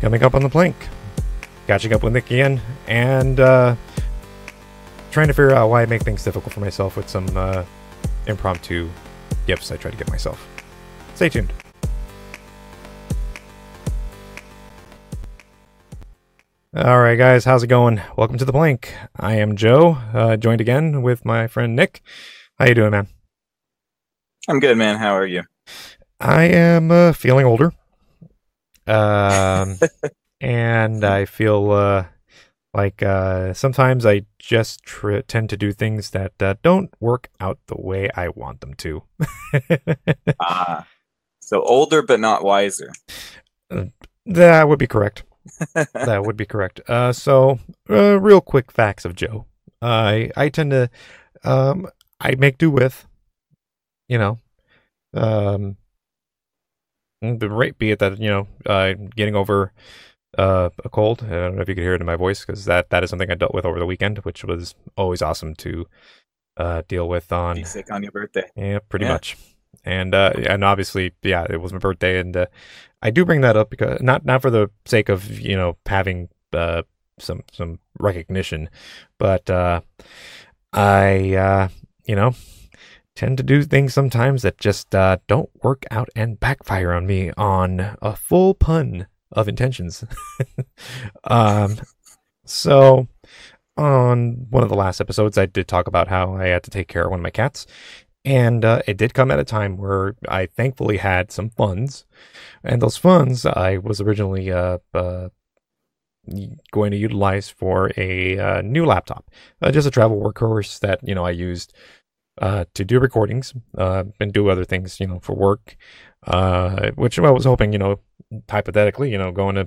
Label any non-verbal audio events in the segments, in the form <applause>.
coming up on the plank, catching up with Nick again, and uh, trying to figure out why I make things difficult for myself with some uh, impromptu gifts I try to get myself. Stay tuned. All right, guys, how's it going? Welcome to the plank. I am Joe, uh, joined again with my friend Nick. How you doing, man? I'm good, man. How are you? I am uh, feeling older. Um, <laughs> and I feel uh, like uh, sometimes I just tr- tend to do things that uh, don't work out the way I want them to. <laughs> Ah, so older but not wiser. that would be correct. that would be correct. <laughs> Uh, so, uh, real quick facts of Joe. I I tend to, um, I make do with, you know, um, the rate be it that you know, uh, getting over uh, a cold. I don't know if you could hear it in my voice because that that is something I dealt with over the weekend, which was always awesome to uh, deal with on. Be sick on your birthday. Yeah, pretty Yeah. much. And uh, and obviously, yeah, it was my birthday, and uh, I do bring that up because not not for the sake of you know having uh, some some recognition, but uh, I uh, you know tend to do things sometimes that just uh, don't work out and backfire on me on a full pun of intentions. <laughs> um, so on one of the last episodes, I did talk about how I had to take care of one of my cats. And uh, it did come at a time where I thankfully had some funds. And those funds I was originally uh, uh, going to utilize for a uh, new laptop, uh, just a travel workhorse that, you know, I used uh, to do recordings uh, and do other things, you know, for work. Uh, which I was hoping, you know, hypothetically, you know, going to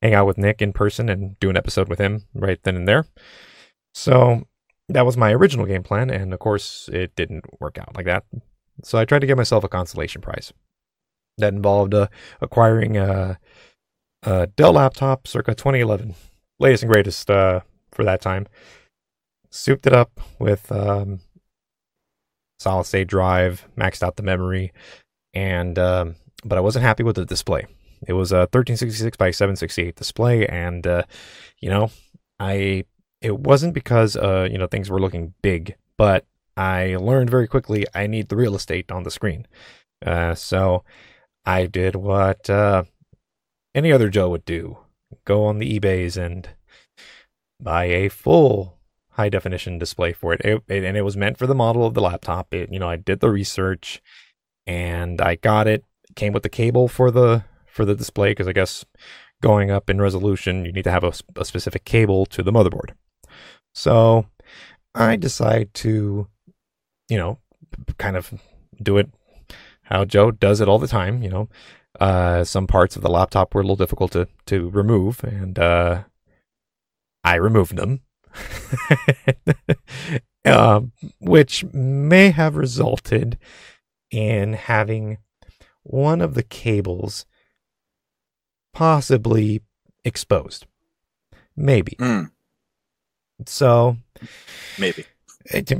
hang out with Nick in person and do an episode with him right then and there. So that was my original game plan, and of course, it didn't work out like that. So I tried to get myself a consolation prize. That involved uh, acquiring a, a Dell laptop circa 2011, latest and greatest uh, for that time. Souped it up with um, solid state drive, maxed out the memory, and um, but I wasn't happy with the display. It was a 1366 by 768 display, and uh, you know, I it wasn't because uh, you know things were looking big, but I learned very quickly I need the real estate on the screen. Uh, so I did what uh, any other Joe would do: go on the eBay's and buy a full high definition display for it. It, it. And it was meant for the model of the laptop. It, you know, I did the research, and I got it. Came with the cable for the for the display because I guess going up in resolution, you need to have a specific cable to the motherboard. So I decide to, you know, kind of do it how Joe does it all the time. You know, uh, some parts of the laptop were a little difficult to to remove, and uh, I removed them. <laughs> um, which may have resulted in having one of the cables possibly exposed. Maybe. Mm, So, maybe. it,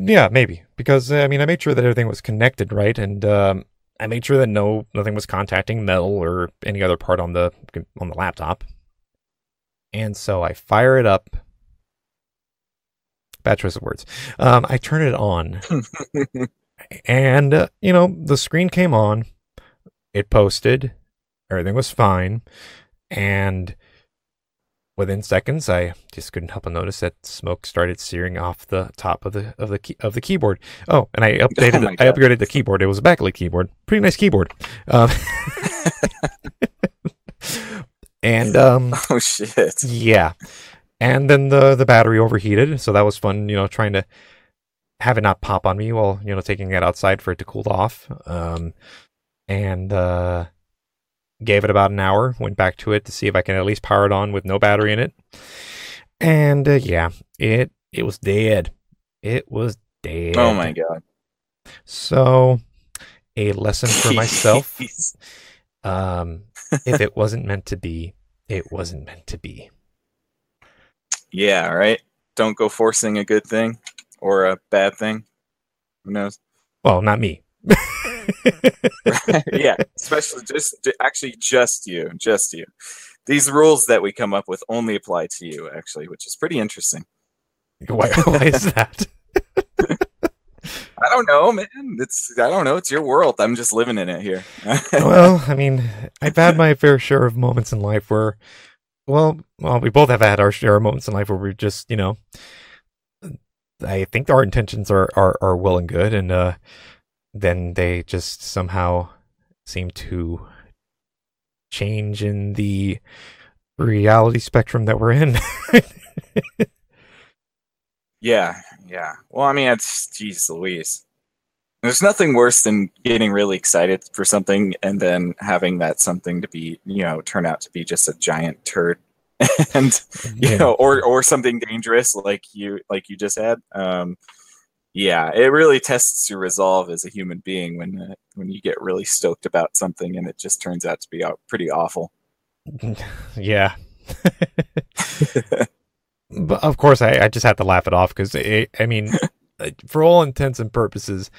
yeah, maybe because I mean, I made sure that everything was connected right, and um, I made sure that no nothing was contacting metal or any other part on the on the laptop. And so I fire it up. Bad choice of words. Um, I turn it on, and uh, you know the screen came on. It posted. Everything was fine, and within seconds, I just couldn't help but notice that smoke started searing off the top of the of the key, of the keyboard. Oh, and I <laughs> updated. my I upgraded the keyboard. It was a backlit keyboard. Pretty nice keyboard. Um, <laughs> <laughs> and um, oh shit. yeah, and then the the battery overheated, so that was fun. You know, trying to have it not pop on me while you know taking it outside for it to cool off. Um, and uh, gave it about an hour. Went back to it to see if I can at least power it on with no battery in it. And uh, yeah, it it was dead. It was dead. Oh my god. So, a lesson for myself. <laughs> Um, if it wasn't meant to be, it wasn't meant to be. Yeah, right. Don't go forcing a good thing or a bad thing. Who knows? Well, not me. <laughs> yeah, especially just actually just you, just you. these rules that we come up with only apply to you, actually, which is pretty interesting. <laughs> Why, why is that? <laughs> I don't know, man. It's I don't know. It's your world. I'm just living in it here. well, I mean, I've had my fair share of moments in life where, well, well, we both have had our share of moments in life where we just, you know, I think our intentions are are, are well and good, and uh, then they just somehow seem to change in the reality spectrum that we're in. <laughs> yeah, yeah. Well, I mean, it's jeez Louise. There's nothing worse than getting really excited for something and then having that something to be, you know, turn out to be just a giant turd, <laughs> and you Yeah. know, or or something dangerous like you like you just had. Um, yeah, it really tests your resolve as a human being when uh, when you get really stoked about something and it just turns out to be out pretty awful. <laughs> yeah. but of course, I, I just had to laugh it off because I mean, <laughs> for all intents and purposes,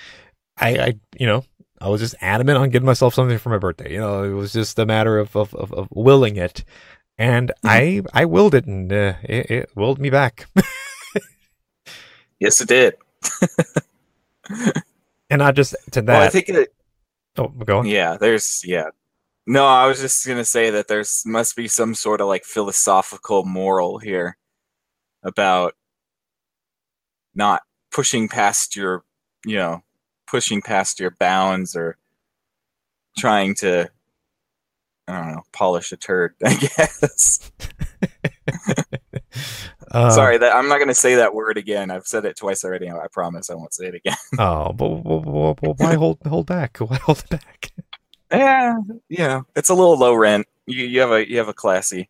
I, I you know I was just adamant on getting myself something for my birthday. You know, it was just a matter of of, of, of willing it, and I I willed it, and uh, it, it willed me back. Yes, it did. <laughs> and not just to that. Well, I think it, oh, go on. Yeah, there's yeah. No, I was just gonna say that there's must be some sort of like philosophical moral here about not pushing past your, you know, pushing past your bounds or trying to, I don't know, polish a turd. <laughs> I guess. Uh, Sorry, that I'm not gonna say that word again. I've said it twice already. I promise I won't say it again. <laughs> Oh, but, but, but, why hold hold back? <laughs> Why hold it back? yeah, yeah, it's a little low rent. You you have a you have a classy,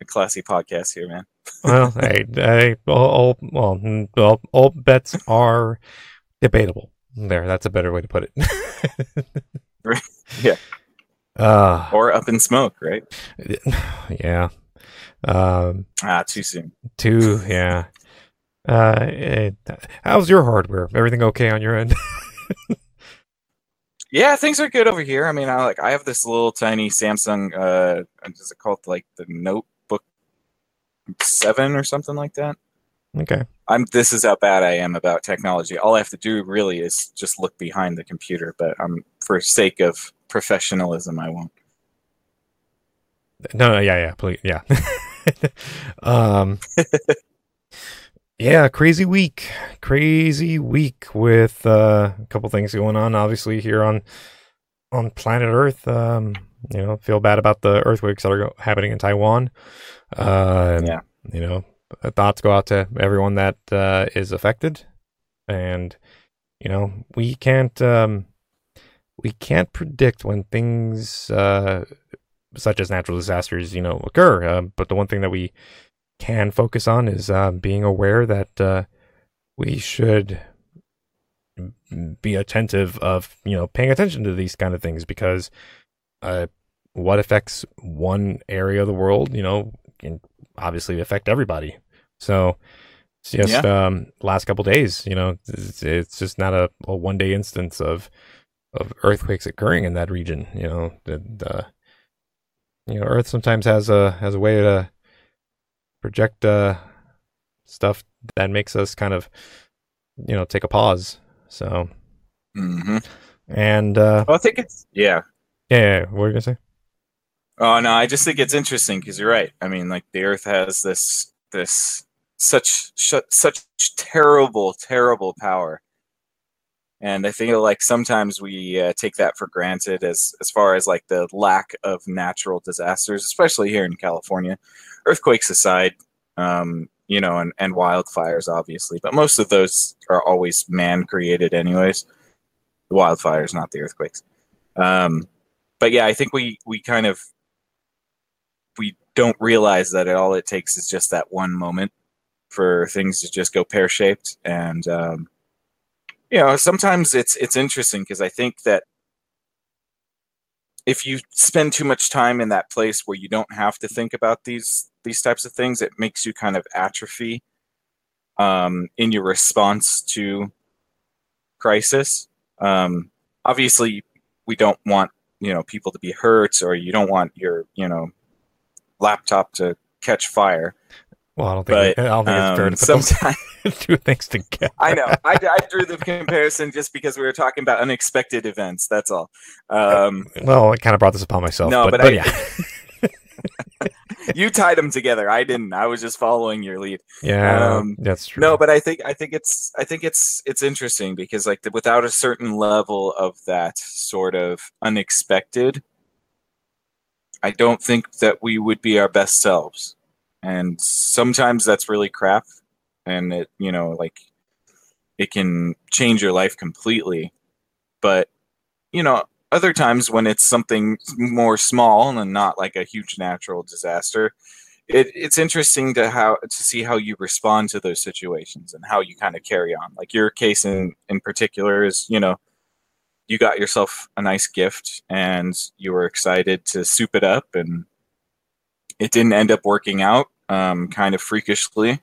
a classy podcast here, man. well, I, I, all, all, well, mm, well, all bets are debatable. There, that's a better way to put it. <laughs> <laughs> Yeah. Uh, Or up in smoke, right? <sighs> yeah. Um, Ah, too soon. Too, yeah. Uh, it, how's your hardware? Everything okay on your end? <laughs> Yeah, things are good over here. I mean, I like I have this little tiny Samsung. Uh, what is it called? Like the Notebook Seven or something like that. Okay. I'm. This is how bad I am about technology. All I have to do really is just look behind the computer. But I'm for sake of professionalism, I won't. No, no, yeah, yeah, please, yeah. <laughs> um, yeah, crazy week, crazy week with uh, a couple things going on. Obviously, here on on planet Earth, um, you know, feel bad about the earthquakes that are happening in Taiwan. Uh, Yeah. you know, thoughts go out to everyone that uh, is affected, and you know, we can't um, we can't predict when things uh, such as natural disasters, you know, occur. Um, but the one thing that we can focus on is uh, being aware that uh, we should be attentive of, you know, paying attention to these kind of things because uh, what affects one area of the world, you know, can obviously affect everybody. So it's just um, last couple days, you know, it's, it's just not a, a one day instance of of earthquakes occurring in that region. You know, the, the you know Earth sometimes has a has a way to project uh, stuff that makes us kind of you know take a pause. So Mm-hmm. and uh, Well, I think it's yeah. yeah, yeah, yeah, what were you gonna say? Oh no, I just think it's interesting because you're right. I mean, like the Earth has this this such such terrible, terrible power, and I feel like sometimes we uh, take that for granted as as far as like the lack of natural disasters, especially here in California, earthquakes aside, um, you know, and and wildfires obviously, but most of those are always man created, anyways. The wildfires, not the earthquakes. Um, but yeah, I think we we kind of we don't realize that all it takes is just that one moment for things to just go pear shaped and um, you know sometimes it's it's interesting because i think that if you spend too much time in that place where you don't have to think about these these types of things it makes you kind of atrophy um, in your response to crisis um, obviously we don't want you know people to be hurt or you don't want your you know laptop to catch fire. Well, I don't think But, I don't think it's fair Um, to put those sometimes <laughs> two things together. I know I, I drew the comparison just because we were talking about unexpected events. That's all. Um, <laughs> Well, I kind of brought this upon myself. No, but, but but I- yeah, <laughs> you tied them together. I didn't. I was just following your lead. yeah, Um, that's true. No, but I think I think it's I think it's it's interesting because like the, without a certain level of that sort of unexpected, I don't think that we would be our best selves. And sometimes that's really crap, and it you know like it can change your life completely. But you know other times when it's something more small and not like a huge natural disaster, it, it's interesting to how to see how you respond to those situations and how you kind of carry on. Like your case in in particular is, you know, you got yourself a nice gift and you were excited to soup it up, and it didn't end up working out, um, kind of freakishly,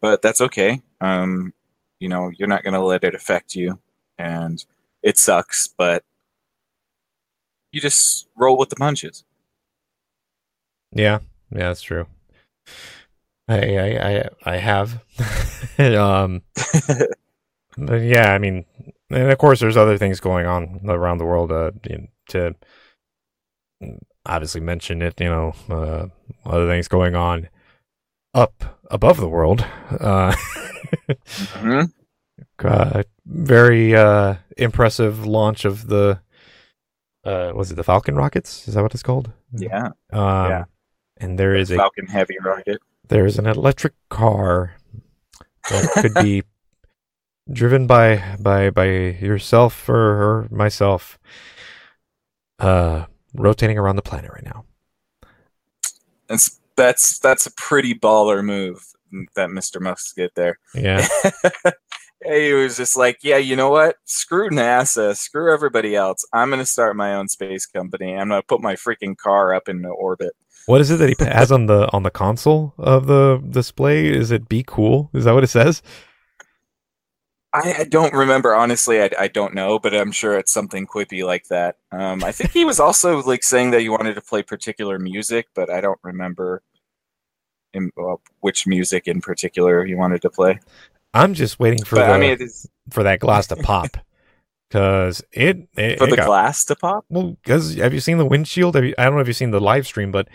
but that's okay. Um, you know, you're not going to let it affect you, and it sucks, but you just roll with the punches. Yeah, yeah, that's true. I I I, I have. <laughs> um, yeah, I mean, and of course, there's other things going on around the world. Uh, to obviously mention it, you know, uh, other things going on up above the world. Uh, Mhm. <laughs> uh, very uh, impressive launch of the. Uh, was it the Falcon rockets? Is that what it's called? Yeah, Um, Yeah. And there is a Falcon Heavy rocket. there's an electric car that could be <laughs> driven by by by yourself or, or myself uh rotating around the planet right now That's that's that's a pretty baller move that Mr. Musk did there. yeah <laughs> he was just like, yeah, you know what? Screw NASA, screw everybody else. I'm gonna start my own space company. I'm gonna put my freaking car up into orbit. what is it that he has on the on the console of the display is it be cool is that what it says I, I don't remember honestly. I, I don't know, but I'm sure it's something quippy like that. Um, I think he was also like saying that he wanted to play particular music, but I don't remember in, well, which music in particular he wanted to play. i'm just waiting for but the I mean, it's for that glass to pop because it, it, for it the got- glass to pop. Well, because have you seen the windshield? Have you, I don't know if you've seen the live stream, but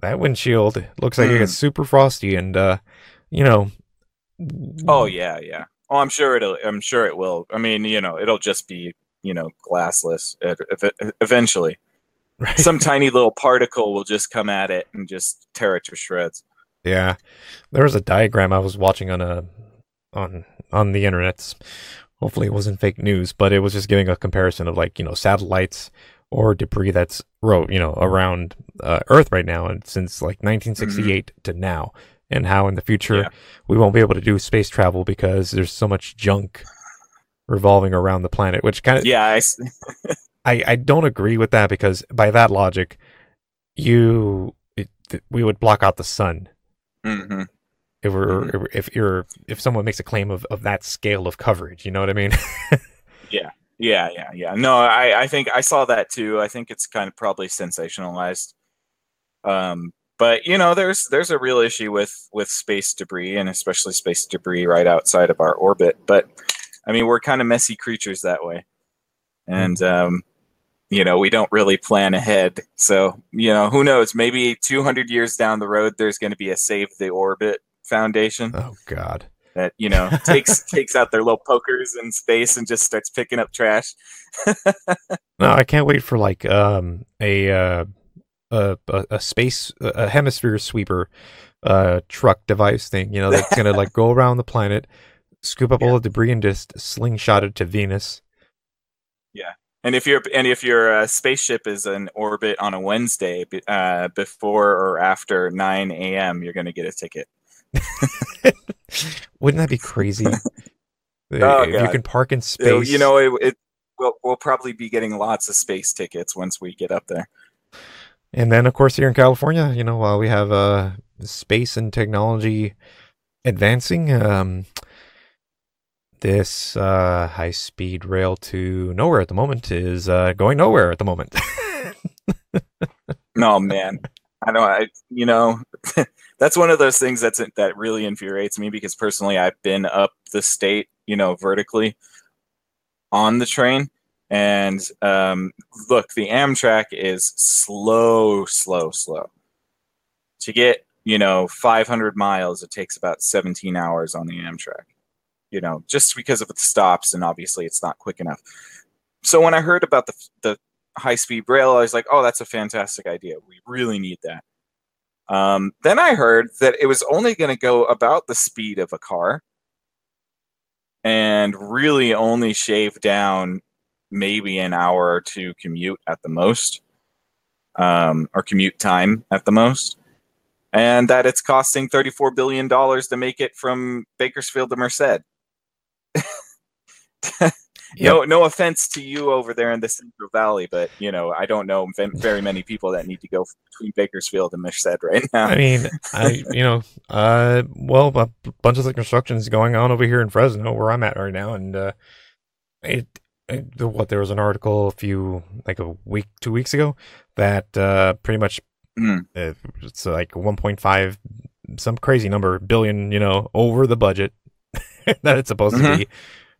that windshield looks like it Hmm. gets super frosty, and uh, you know. Oh yeah, yeah. Oh, I'm sure it'll. I'm sure it will. I mean, you know, it'll just be you know glassless eventually. right. Some tiny little particle will just come at it and just tear it to shreds. yeah, there was a diagram I was watching on a on on the internet. Hopefully, it wasn't fake news, but it was just giving a comparison of like you know satellites or debris that's you know around uh, Earth right now, and since like 1968 to now, and how in the future Mm-hmm. Yeah. we won't be able to do space travel because there's so much junk revolving around the planet, which kind of Yeah, <laughs> I, I don't agree with that because by that logic, you it, we would block out the sun mhm. if we're if you're if someone makes a claim of, of that scale of coverage. You know what I mean? <laughs> Yeah. Yeah, yeah, yeah. No, I, I think I saw that too. I think it's kind of probably sensationalized. Um, but you know, there's there's a real issue with with space debris and especially space debris right outside of our orbit. But I mean, we're kind of messy creatures that way, and um, you know, we don't really plan ahead. So you know, who knows? Maybe 200 years down the road, there's going to be a Save the Orbit Foundation oh God. that you know <laughs> takes takes out their little pokers in space and just starts picking up trash. <laughs> No, I can't wait for like um a uh a a, a space a hemisphere sweeper uh truck device thing. You know that's gonna like go around the planet, scoop up all the debris and just slingshot it to Venus. Yeah, and if your and if your uh, spaceship is in orbit on a Wednesday uh, before or after 9 a.m., you're going to get a ticket. <laughs> Wouldn't that be crazy? <laughs> Oh, if you can park in space, you know, it, it we'll, we'll probably be getting lots of space tickets once we get up there. And then, of course, here in California, you know, while we have uh, space and technology advancing, um, this uh, high speed rail to nowhere at the moment is uh, going nowhere at the moment. No man, I know I you know <laughs> that's one of those things that's that really infuriates me because personally I've been up the state, you know, vertically on the train and um, look, the Amtrak is slow, slow, slow. To get, you know, 500 miles, it takes about 17 hours on the Amtrak. You know, just because of the stops, and obviously it's not quick enough. So when I heard about the the high speed rail, I was like, oh, that's a fantastic idea. We really need that. Um, then I heard that it was only going to go about the speed of a car and really only shave down maybe an hour or two commute at the most, um, or commute time at the most, and that it's costing $34 billion to make it from Bakersfield to Merced. <laughs> Yep. No, no offense to you over there in the Central Valley, but you know I don't know very many people that need to go between Bakersfield and Merced right now. I mean, I you know, uh, well, a bunch of the construction is going on over here in Fresno, where I'm at right now, and uh, it what there was an article a few like a week, two weeks ago that uh, pretty much mm. it's like 1.5 some crazy number billion, you know, over the budget <laughs> that it's supposed mm-hmm. to be.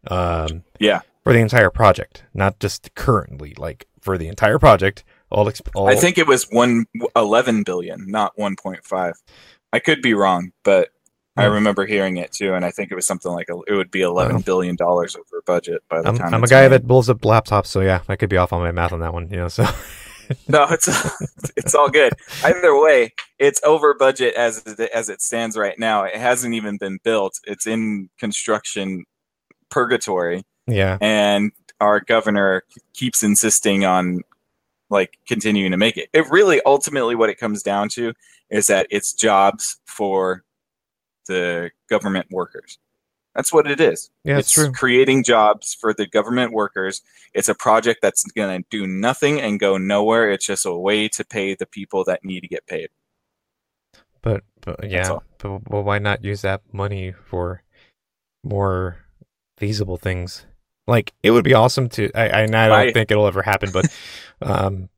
Um, yeah for the entire project, not just currently, like for the entire project. All, exp- all I think it was one eleven billion, not one point five. I could be wrong, but I remember hearing it too, and I think it was something like a, it would be eleven uh-huh. billion dollars over budget by the I'm, time. I'm a guy made. that blows up laptops, so yeah, I could be off on my math on that one. You know, so <laughs> no, it's <laughs> it's all good. Either way, it's over budget as as it stands right now. It hasn't even been built. It's in construction purgatory. Yeah. And our governor keeps insisting on like continuing to make it. It really ultimately what it comes down to is that it's jobs for the government workers. That's what it is. Yeah, it's true. creating jobs for the government workers. It's a project that's going to do nothing and go nowhere. It's just a way to pay the people that need to get paid. But, but yeah, but well, why not use that money for more feasible things? Like it would be awesome to. I I, I don't I, think it'll ever happen, but <laughs> um,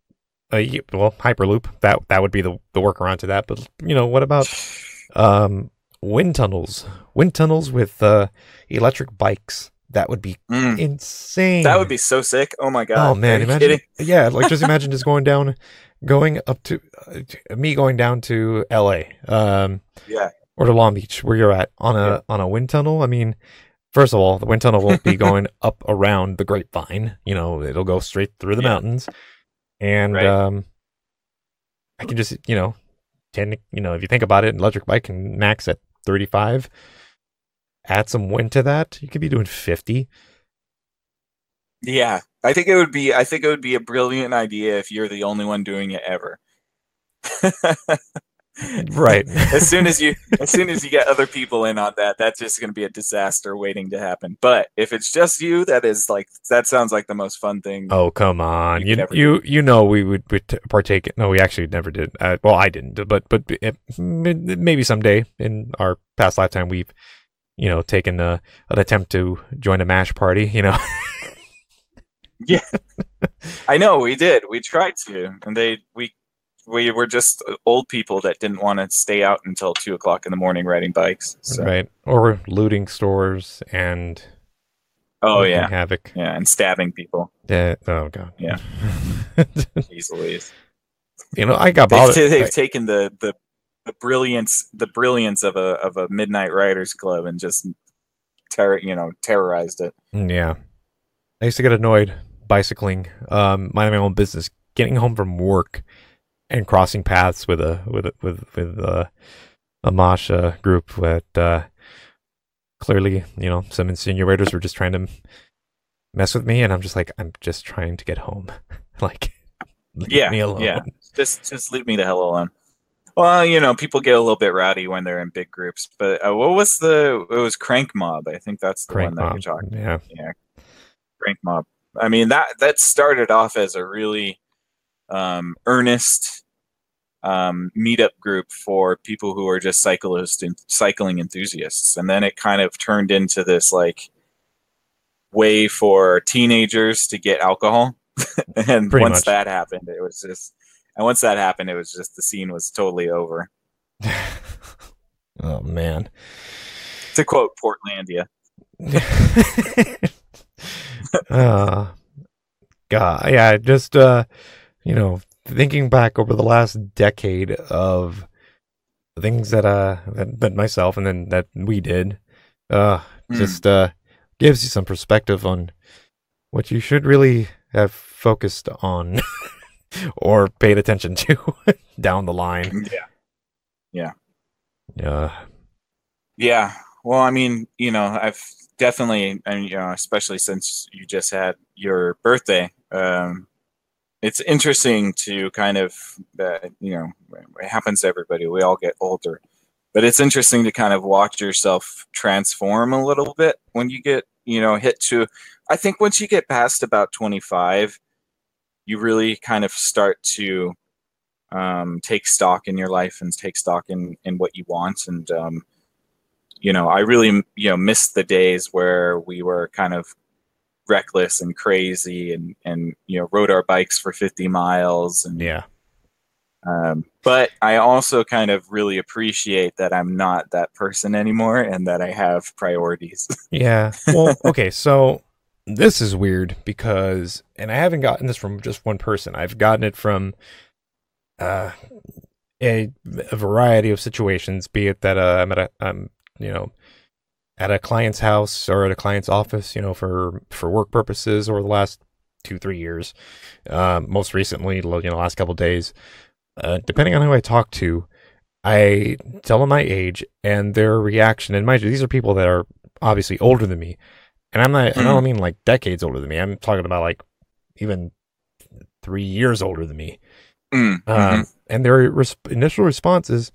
uh, well, Hyperloop that that would be the the workaround to that. But you know, what about <sighs> um wind tunnels? Wind tunnels with uh electric bikes. That would be mm. insane. That would be so sick. Oh my god. Oh man, imagine. Kidding? <laughs> Yeah, like just <laughs> imagine just going down, going up to uh, me going down to L.A. Um, yeah, or to Long Beach, where you're at on a yeah. on a wind tunnel. I mean, First of all, the wind tunnel won't be <laughs> going up around the grapevine. You know, it'll go straight through the yeah. mountains. And right. um, I can just, you know, 10, you know, if you think about it, an electric bike can max at 35. Add some wind to that, you could be doing 50. Yeah, I think it would be. I think it would be a brilliant idea if you're the only one doing it ever. <laughs> right. <laughs> As soon as you <laughs> as soon as you get other people in on that that's just going to be a disaster waiting to happen. But if it's just you that is like that sounds like the most fun thing oh come on. you you, you know we would partake no we actually never did. Uh, well i didn't but but it, maybe someday in our past lifetime we've you know taken a, an attempt to join a mash party you know? <laughs> Yeah. I know we did. We tried to and they we we were just old people that didn't want to stay out until two o'clock in the morning riding bikes. So. Right, or looting stores and oh yeah, havoc. Yeah, and stabbing people. Yeah. Oh god. Yeah. <laughs> Easily. You know, I got bothered. They've, they've taken the, the the brilliance the brilliance of a of a midnight riders club and just terror you know terrorized it. Mm, yeah, I used to get annoyed bicycling, um, minding my own business, getting home from work and crossing paths with a with a, with with a, a Masha group that uh, clearly you know some insinuators were just trying to mess with me, and I'm just like I'm just trying to get home, <laughs> like yeah, me alone. Yeah, just just leave me the hell alone. Well, you know, people get a little bit rowdy when they're in big groups, but uh, what was the? It was Crank Mob. I think that's the Crank one that Mob. you're talking. Yeah, yeah, Crank Mob. I mean that that started off as a really um, earnest um, meetup group for people who are just cyclists and cycling enthusiasts, and then it kind of turned into this like way for teenagers to get alcohol. <laughs> and Pretty once much. that happened, it was just And once that happened, it was just the scene was totally over. <laughs> oh man. To quote Portlandia. <laughs> uh, God, yeah, just uh, you know, thinking back over the last decade of things that uh that, that myself and then that we did, uh, mm. just uh gives you some perspective on what you should really have focused on <laughs> or paid attention to <laughs> down the line. Yeah. Yeah. Yeah. Yeah. Well, I mean, you know, I've definitely, and you know, especially since you just had your birthday, um, it's interesting to kind of, uh, you know, it happens to everybody. We all get older, but it's interesting to kind of watch yourself transform a little bit when you get, you know, hit to. I think once you get past about twenty five, you really kind of start to um, take stock in your life and take stock in in what you want and um, you know, I really, you know, missed the days where we were kind of reckless and crazy and, and, you know, rode our bikes for 50 miles. And, yeah. Um, but I also kind of really appreciate that I'm not that person anymore and that I have priorities. <laughs> yeah. Well, okay. So this is weird because, and I haven't gotten this from just one person. I've gotten it from, uh, a, a variety of situations, be it that uh, I'm at a, I'm you know, at a client's house or at a client's office, you know, for for work purposes over the last two three years. Um, most recently, you know, last couple days, uh, depending on who I talk to, I tell them my age and their reaction. And mind you, these are people that are obviously older than me, and I'm not. Mm. I don't mm-hmm. mean like decades older than me. I'm talking about like even three years older than me. Mm. Um, mm-hmm. and their res- initial response is,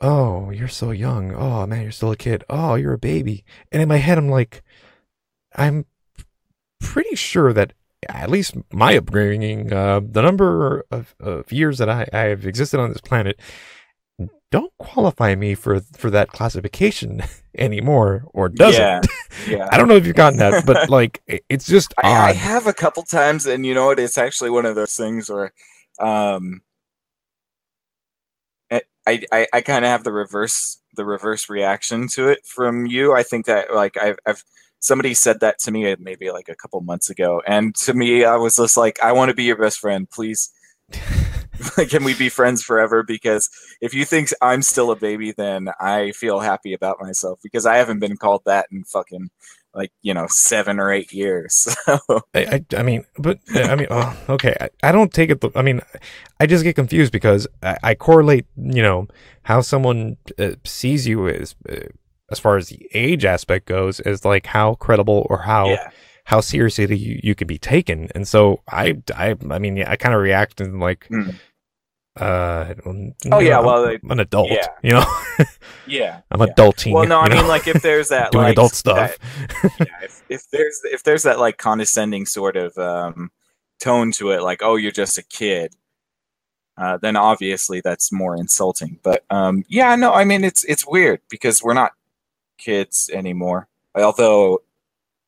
oh, you're so young. Oh, man, you're still a kid. Oh, you're a baby. And in my head, I'm like, I'm pretty sure that at least my upbringing, uh, the number of, of years that I, I have existed on this planet, don't qualify me for for that classification <laughs> anymore, or does yeah, it? <laughs> Yeah. I don't know if you've gotten that, but like, it's just I, I, have a couple times, and you know what? It's actually one of those things where, um, I I, I kind of have the reverse the reverse reaction to it from you. I think that like I've, I've somebody said that to me maybe like a couple months ago, and to me I was just like, I want to be your best friend, please. <laughs> Can we be friends forever? Because if you think I'm still a baby, then I feel happy about myself because I haven't been called that in fucking like you know seven or eight years. <laughs> So. I, I, I mean, but I mean, oh, okay, I, I, don't take it. I mean, I just get confused because I, I correlate, you know, how someone uh, sees you as uh, as far as the age aspect goes, is like how credible or how. Yeah. How seriously you, you could be taken, and so I, I, I mean, yeah, I kind of react and like, mm uh oh yeah well I'm an adult yeah. you know <laughs> yeah i'm yeah. adulting well no i mean like if there's <laughs> that doing like, adult stuff that, yeah, <laughs> if, if there's if there's that like condescending sort of um tone to it like oh you're just a kid uh, then obviously that's more insulting but um yeah no i mean it's it's weird because we're not kids anymore although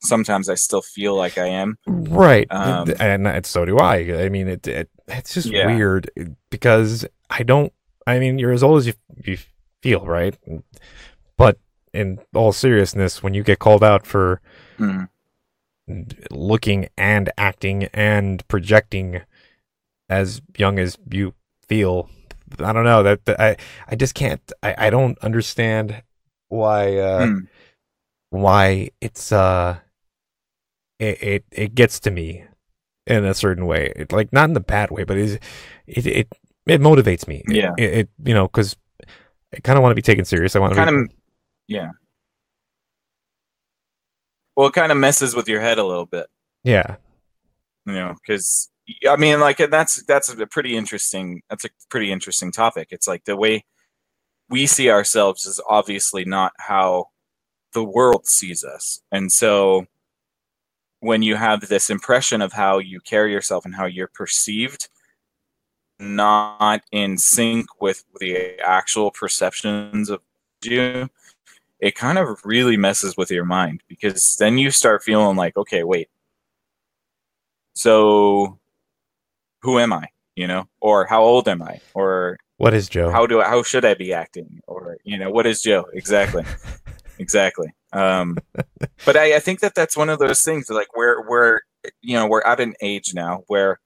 sometimes I still feel like I am. Right, um, and, so do I. I mean, it, it it's just yeah. weird because I don't. I mean, you're as old as you you feel, right? But in all seriousness, when you get called out for mm. looking and acting and projecting as young as you feel, I don't know that, that I I just can't. I I don't understand why uh mm. why it's uh it, it it gets to me in a certain way. It, like not in the bad way, but it it it, it motivates me. Yeah. It, it you know because I kind of want to be taken serious. I want to kind be, of yeah. Well, it kind of messes with your head a little bit. Yeah. You know, because I mean, like that's that's a pretty interesting. That's a pretty interesting topic. It's like the way we see ourselves is obviously not how the world sees us, and so when you have this impression of how you carry yourself and how you're perceived not in sync with the actual perceptions of you it kind of really messes with your mind because then you start feeling like okay wait so who am i you know, or how old am I, or what is Joe? How do I, how should I be acting, or you know, what is Joe exactly? <laughs> exactly. Um, but I, I think that that's one of those things. Like we're we're you know we're at an age now where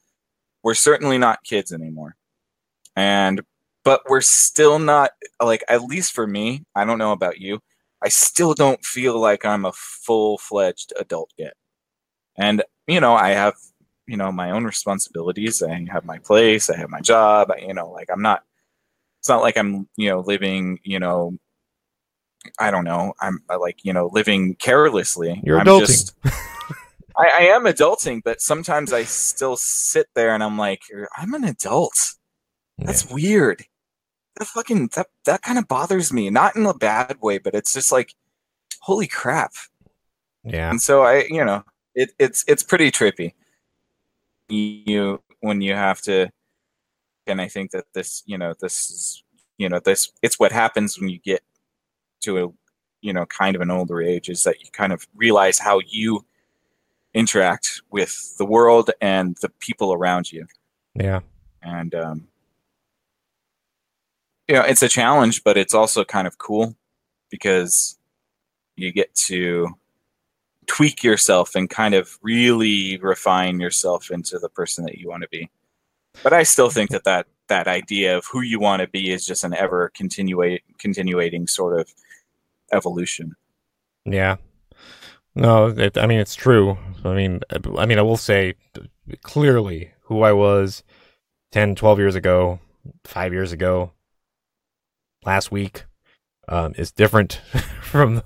we're certainly not kids anymore, and but we're still not like at least for me. I don't know about you. I still don't feel like I'm a full fledged adult yet, and you know I have you know my own responsibilities i have my place i have my job I, you know like i'm not it's not like i'm you know living you know i don't know. I'm like you know living carelessly. You're I'm adulting. just, I, I am adulting but sometimes i still sit there and i'm like i'm an adult. That's yeah. weird. That fucking that that kind of bothers me. Not in a bad way but it's just like holy crap. Yeah. And so i you know it, it's it's pretty trippy. You when you have to and i think that this you know this is you know this it's what happens when you get to a you know kind of an older age is that you kind of realize how you interact with the world and the people around you yeah and um you know it's a challenge but it's also kind of cool because you get to tweak yourself and kind of really refine yourself into the person that you want to be. But I still think that that, that idea of who you want to be is just an ever continuate continuating sort of evolution. Yeah. No, it, I mean it's true. I mean, I mean, I will say clearly who I was 10, 12 years ago, five years ago, last week, um, is different <laughs> from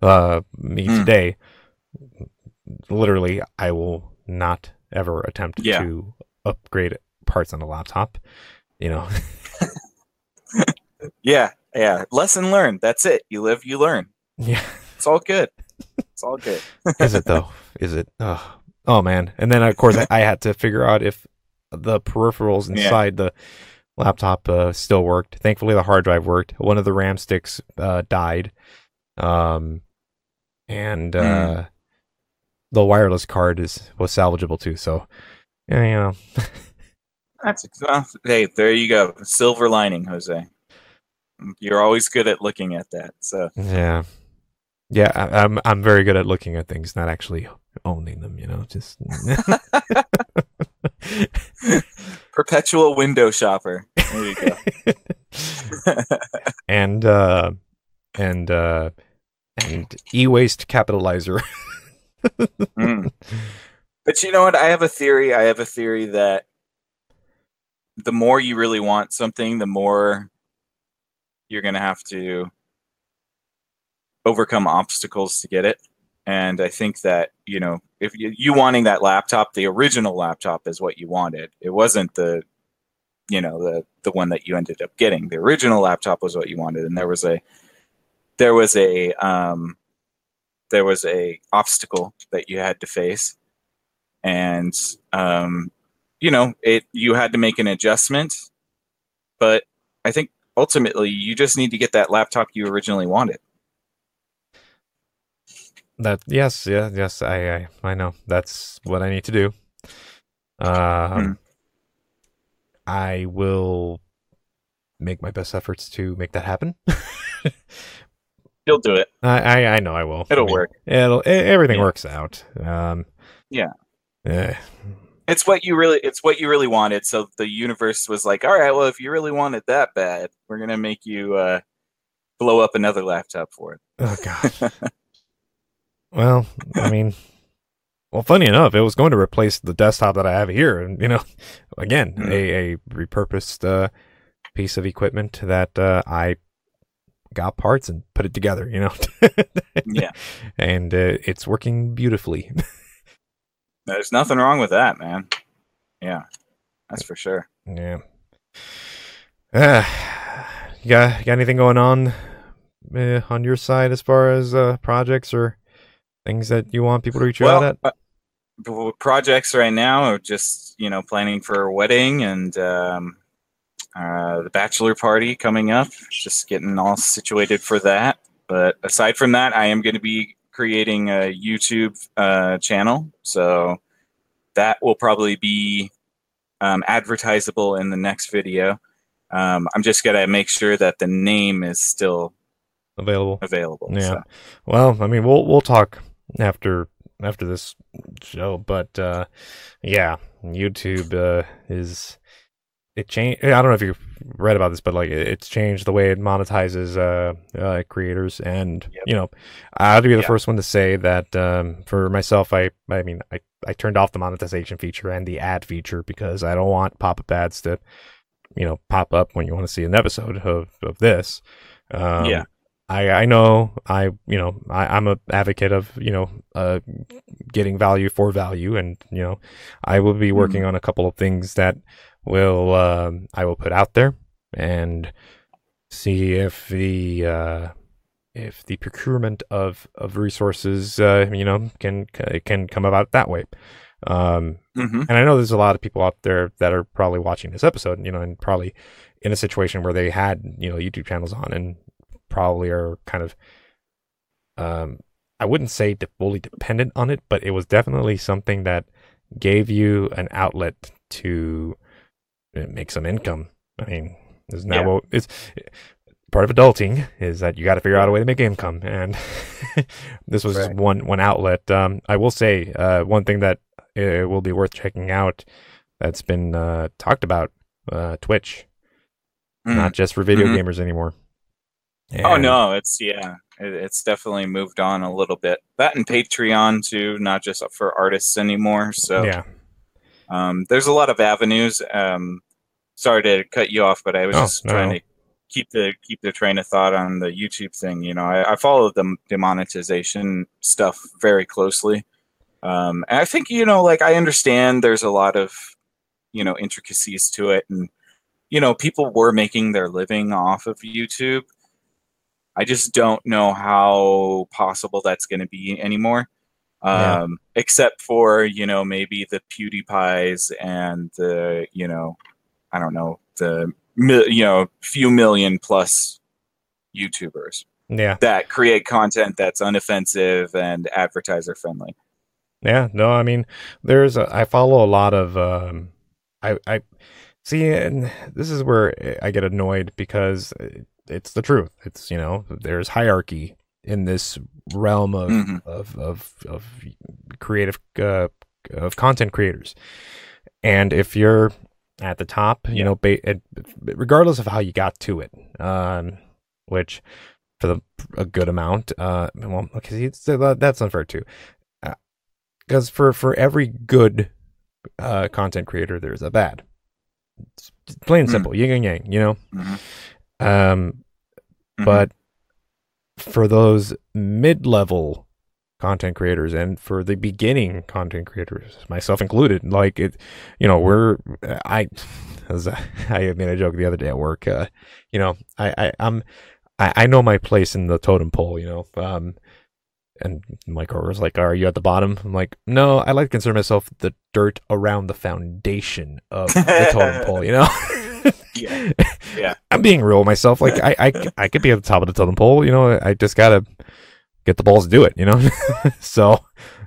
uh, me mm. today literally, I will not ever attempt yeah. to upgrade parts on a laptop. You know. <laughs> yeah, yeah. Lesson learned. That's it. You live, you learn. Yeah, it's all good. It's all good. <laughs> Is it though? Is it? Oh, oh man. And then of course I, I had to figure out if the peripherals inside yeah. the laptop uh, still worked. Thankfully, the hard drive worked. One of the RAM sticks uh, died, um, and uh, mm the wireless card is was salvageable too. So, yeah, you know. <laughs> That's well, hey, there you go. Silver lining, Jose. You're always good at looking at that. So yeah, yeah, I, I'm I'm very good at looking at things, not actually owning them. You know, just <laughs> perpetual window shopper. There you go. <laughs> and uh, and uh, and e-waste capitalizer mm. But you know what? I have a theory. I have a theory that the more you really want something, the more you're going to have to overcome obstacles to get it. And I think that, you know, if you, you wanting that laptop, the original laptop is what you wanted. It wasn't the, you know, the, the one that you ended up getting. The original laptop was what you wanted. And there was a, there was a, um, there was a obstacle that you had to face and um, you know it you had to make an adjustment but i think ultimately you just need to get that laptop you originally wanted that yes yeah yes i i, I know that's what i need to do um hmm. i will make my best efforts to make that happen <laughs> You'll do it. I I, I know I will. It'll I mean, work. It'll everything yeah. works out. Um, yeah. Eh. It's what you really it's what you really wanted. So the universe was like, all right, well, if you really want it that bad, we're gonna make you uh, blow up another laptop for it. Oh god. <laughs> well, I mean, well, funny enough, it was going to replace the desktop that I have here, and you know, <laughs> again, mm. a a repurposed uh, piece of equipment that uh, I got parts and put it together, you know. <laughs> yeah. And uh, it's working beautifully. There's nothing wrong with that, man. Yeah. That's for sure. Yeah. Uh, you got, you got anything going on uh, on your side as far as uh, projects or things that you want people to reach well, out at? Uh, projects right now are just, you know, planning for a wedding and um, uh, the bachelor party coming up, just getting all situated for that. But aside from that, I am going to be creating a YouTube uh, channel. So that will probably be um, advertisable in the next video. Um, I'm just gonna make sure that the name is still Available. available. Yeah. so. Well, I mean, we'll we'll talk after after this show, but uh, yeah, YouTube uh, is it changed. I don't know if you read about this, but like it- it's changed the way it monetizes uh, uh creators, and Yep. you know, I'll be the Yeah. first one to say that um, for myself, I I mean, I I turned off the monetization feature and the ad feature because I don't want pop up ads to you know pop up when you want to see an episode of of this. Um, Yeah. I, I know I you know I, I'm a advocate of you know uh, getting value for value and you know I will be working on a couple of things that will um, I will put out there and see if the uh, if the procurement of of resources uh, you know can can come about that way. Um, Mhm. and I know there's a lot of people out there that are probably watching this episode, you know, and probably in a situation where they had, you know, YouTube channels on and probably are kind of, um, I wouldn't say de- fully dependent on it, but it was definitely something that gave you an outlet to uh, make some income. I mean, isn't that Yeah. what it's part of adulting is that you got to figure out a way to make income, and <laughs> this was Right. one one outlet. Um, I will say uh, one thing that uh, will be worth checking out that's been uh, talked about uh, Twitch, Mm. not just for video Mhm. gamers anymore. Oh no, it's yeah, it, it's definitely moved on a little bit. That and Patreon too, not just for artists anymore. So Yeah. Um, there's a lot of avenues. Um, sorry to cut you off, but I was Oh, just no, trying to keep the keep the train of thought on the YouTube thing. You know, I, I follow the demonetization stuff very closely, um, and I think you know, like I understand there's a lot of you know intricacies to it, and you know, people were making their living off of YouTube. I just don't know how possible that's going to be anymore. Yeah. Um, except for you know maybe the PewDiePies and the you know I don't know the you know few million plus YouTubers Yeah. that create content that's unoffensive and advertiser friendly. Yeah, no, I mean, there's a, I follow a lot of um I I see and this is where I get annoyed because it's the truth. It's, you know, there's hierarchy in this realm of Mhm. of of of creative uh, of content creators. And if you're at the top, you know, ba- regardless of how you got to it, um which for the a good amount uh well okay so that's unfair too because for for every good uh content creator there's a bad it's plain and Mm. simple yin and yang you know Mhm. um Mhm. but for those mid-level content creators and for the beginning content creators myself included like it you know we're i as I <laughs> I made a joke the other day at work uh you know i i i'm i, I know my place in the totem pole you know um and my coworker was like, "Are you at the bottom?" I'm like, "No, I like to consider myself the dirt around the foundation of the totem <laughs> pole." You know? Yeah. <laughs> Yeah. I'm being real with myself. Like, I, I, I could be at the top of the totem pole. You know, I just gotta get the balls to do it. You know, <laughs> so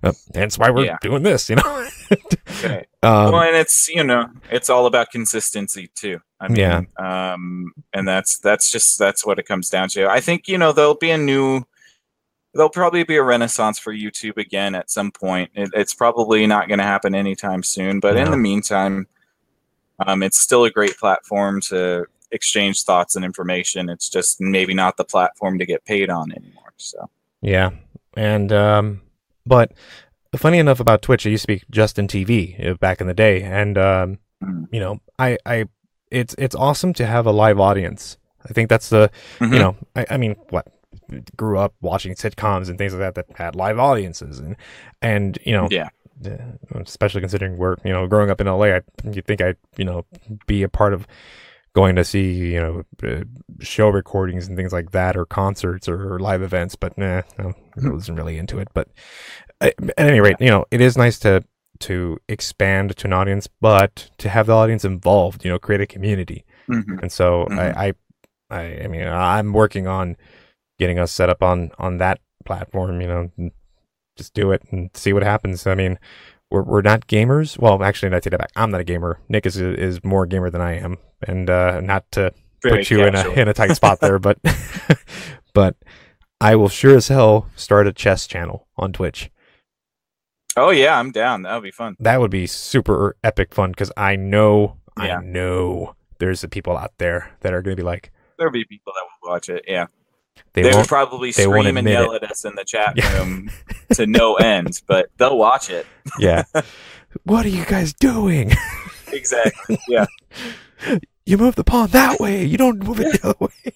uh, hence why we're Yeah. doing this. You know. Okay. um, well, and it's you know it's all about consistency too. I mean, Yeah. um, and that's that's just that's what it comes down to. I think you know there'll be a new, there'll probably be a renaissance for YouTube again at some point. It, it's probably not going to happen anytime soon, but in the meantime, um, it's still a great platform to exchange thoughts and information. It's just maybe not the platform to get paid on anymore. So Yeah, and um, but funny enough about Twitch, it used to be Justin TV uh, back in the day, and um, Mhm. you know, I, I, it's it's awesome to have a live audience. I think that's the Mhm. you know, I, I mean, what grew up watching sitcoms and things like that that had live audiences, and and you know, yeah, uh, especially considering we're you know growing up in LA, I you think I'd you know be a part of going to see you know uh, show recordings and things like that or concerts or, live events, but nah, no, I wasn't really into it. But uh, at any rate, you know, it is nice to to expand to an audience, but to have the audience involved, you know, create a community. Mhm. And so Mhm. I, I, I, I mean, I'm working on getting us set up on on that platform. You know, just do it and see what happens. I mean, we're, we're not gamers. Well, actually, not take that back. I'm not a gamer. Nick is is more gamer than I am, and uh, not to Very put you in a in a tight spot there, but <laughs> but I will sure as hell start a chess channel on Twitch. Oh yeah, I'm down. That would be fun. That would be super epic fun because I know Yeah. I know there's the people out there that are going to be like There'll be people that will watch it. Yeah, they, they, would probably they scream and yell at us in the chat <laughs> room to no end, but they'll watch it. Yeah. <laughs> what are you guys doing? Exactly. <laughs> Yeah. You move the pawn that way. You don't move it the other way.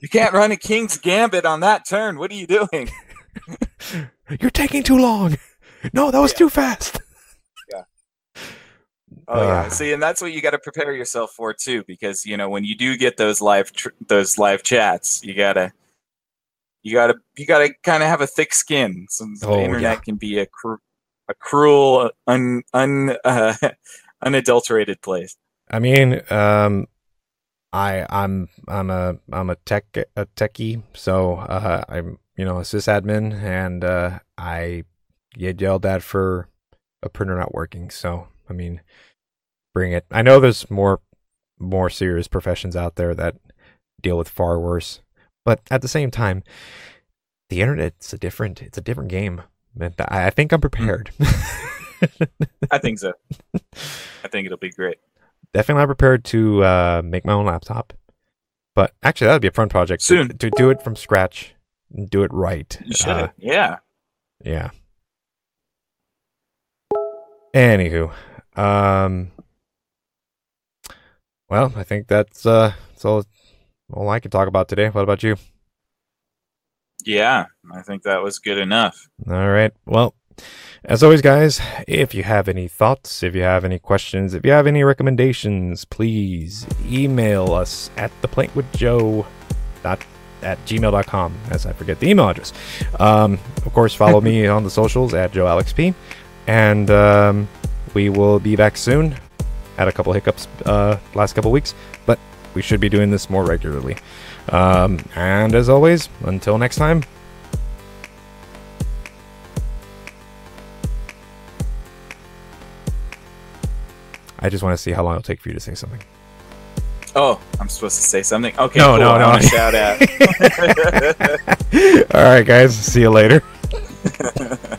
You can't run a king's gambit on that turn. What are you doing? You're taking too long. No, that was Yeah. too fast. Oh yeah. Ah. See, and that's what you got to prepare yourself for too, because you know when you do get those live tr- those live chats, you gotta you gotta you gotta kind of have a thick skin. Since Oh, the internet yeah. can be a cru- a cruel, un un uh, <laughs> unadulterated place. I mean, um, I I'm I'm a I'm a tech a techie, so uh, I'm you know a sysadmin, and uh, I get yelled at for a printer not working. So I mean, bring it. I know there's more more serious professions out there that deal with far worse, but at the same time, the internet's a different it's a different game. And I think I'm prepared. <laughs> I think so. <laughs> I think it'll be great. definitely not prepared to uh, make my own laptop. But actually, that would be a fun project. to- Soon. To, do it from scratch, and do it right. You should. Uh, yeah. yeah. Anywho, um, well, I think that's uh, that's all, all I can talk about today. What about you? Yeah. I think that was good enough. All right. Well, as always, guys, if you have any thoughts, if you have any questions, if you have any recommendations, please email us at theplankewithjoe dot at gmail.com as I forget the email address. Um, of course, follow me on the socials at joe joealexp. And um, we will be back soon. Had a couple hiccups uh, last couple weeks, but we should be doing this more regularly. Um, and as always, until next time, I just want to see how long it'll take for you to say something. Oh, I'm supposed to say something. Okay. No, cool. no, no. <laughs> Shout out. All right, guys. See you later. <laughs>